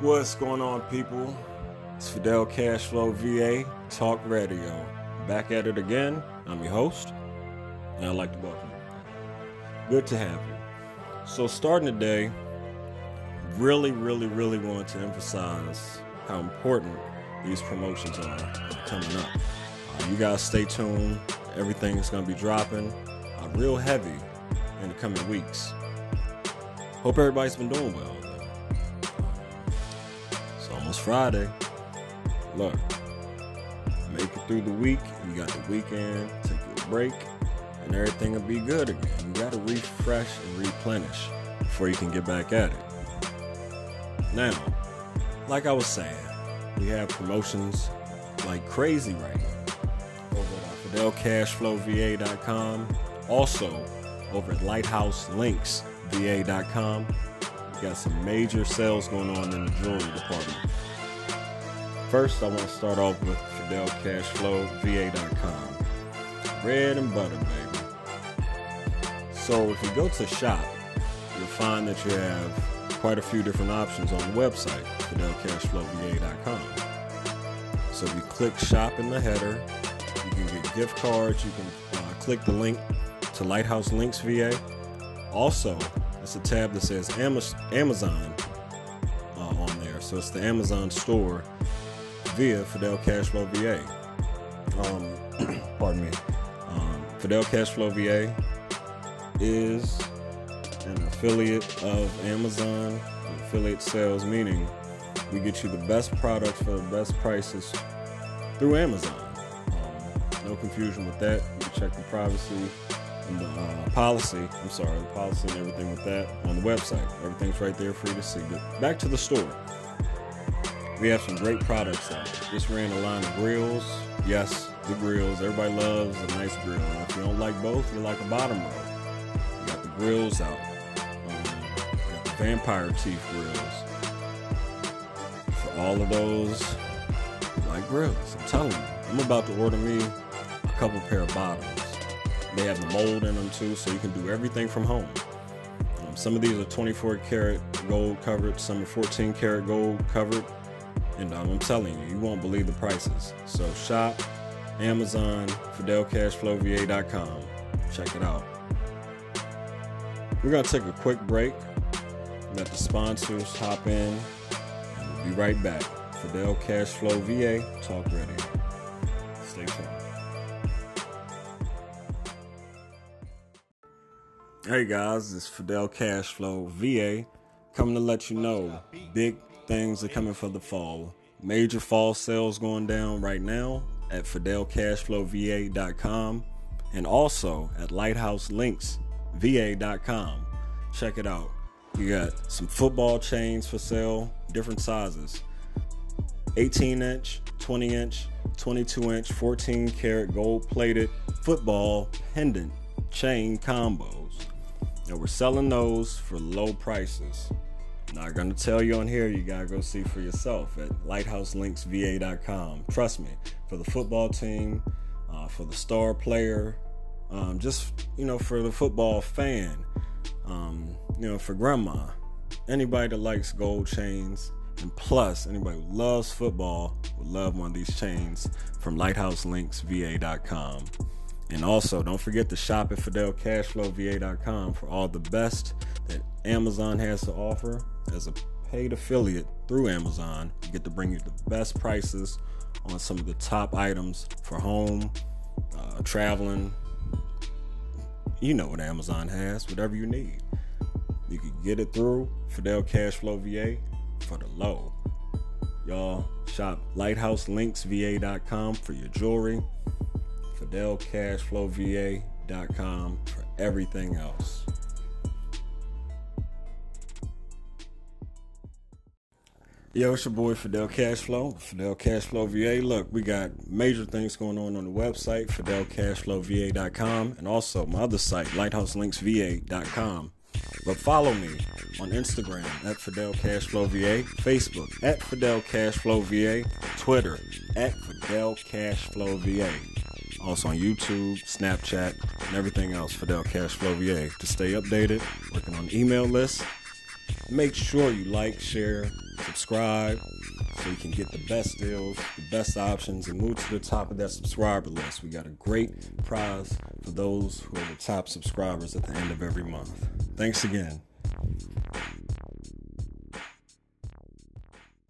What's going on, people? It's Fidel Cashflow VA Talk Radio. Back at it again. I'm your host, and I'd like to welcome you. Good to have you. So, starting today, really, really, really want to emphasize how important these promotions are coming up. Uh, you guys stay tuned. Everything is going to be dropping uh, real heavy in the coming weeks. Hope everybody's been doing well. Almost Friday. Look, make it through the week. You got the weekend, take a break, and everything will be good again. You got to refresh and replenish before you can get back at it. Now, like I was saying, we have promotions like crazy right now over at FidelCashflowVA.com. Also, over at LighthouseLinksVA.com. got some major sales going on in the jewelry department. First, I want to start off with FidelCashflowVA.com. Bread and butter, baby. So if you go to shop, you'll find that you have quite a few different options on the website, FidelCashflowVA.com. So if you click shop in the header, you can get gift cards, you can uh, click the link to Lighthouse Links VA. Also, it's a tab that says Amazon uh, on there. So it's the Amazon store via Fidel Cashflow VA. Um, pardon me. Um, Fidel Cashflow VA is an affiliate of Amazon, affiliate sales, meaning we get you the best products for the best prices through Amazon. Um, no confusion with that. You check the privacy the uh, policy. I'm sorry, the policy and everything with that on the website. Everything's right there for you to see. But back to the store. We have some great products out. Just ran a line of grills. Yes, the grills. Everybody loves a nice grill. And if you don't like both, you like a bottom row. You got the grills out. Um, got the vampire teeth grills. For all of those, like grills. I'm telling you. I'm about to order me a couple pair of bottoms. They have the mold in them too, so you can do everything from home. Um, some of these are 24 karat gold covered, some are 14 karat gold covered. And um, I'm telling you, you won't believe the prices. So shop Amazon, FidelCashflowVA.com. Check it out. We're gonna take a quick break. Let the sponsors hop in. And we'll be right back. Fidel Cashflow VA Talk Radio. Stay tuned. Hey guys, it's Fidel Cashflow VA coming to let you know big things are coming for the fall. Major fall sales going down right now at fidelcashflowva.com and also at lighthouselinksva.com. Check it out. You got some football chains for sale, different sizes 18 inch, 20 inch, 22 inch, 14 karat gold plated football pendant chain combos. And we're selling those for low prices. I'm not gonna tell you on here, you gotta go see for yourself at lighthouselinksva.com. Trust me, for the football team, uh, for the star player, um, just you know, for the football fan, um, you know, for grandma, anybody that likes gold chains, and plus anybody who loves football would love one of these chains from lighthouselinksva.com. And also, don't forget to shop at FidelCashflowVA.com for all the best that Amazon has to offer. As a paid affiliate through Amazon, you get to bring you the best prices on some of the top items for home, uh, traveling. You know what Amazon has, whatever you need. You can get it through Fidel Cashflow VA for the low. Y'all shop lighthouselinksva.com for your jewelry. FidelCashflowVA.com for everything else. Yo, it's your boy Fidel Cashflow, Fidel Cashflow VA. Look, we got major things going on on the website, FidelCashflowVA.com, and also my other site, LighthouseLinksVA.com. But follow me on Instagram at Fidel Cashflow VA, Facebook at Fidel Cashflow VA, Twitter at Fidel Cashflow VA. Also on YouTube, Snapchat, and everything else, Fidel Cashflow VA. To stay updated, working on email list. Make sure you like, share, subscribe so you can get the best deals, the best options, and move to the top of that subscriber list. We got a great prize for those who are the top subscribers at the end of every month. Thanks again.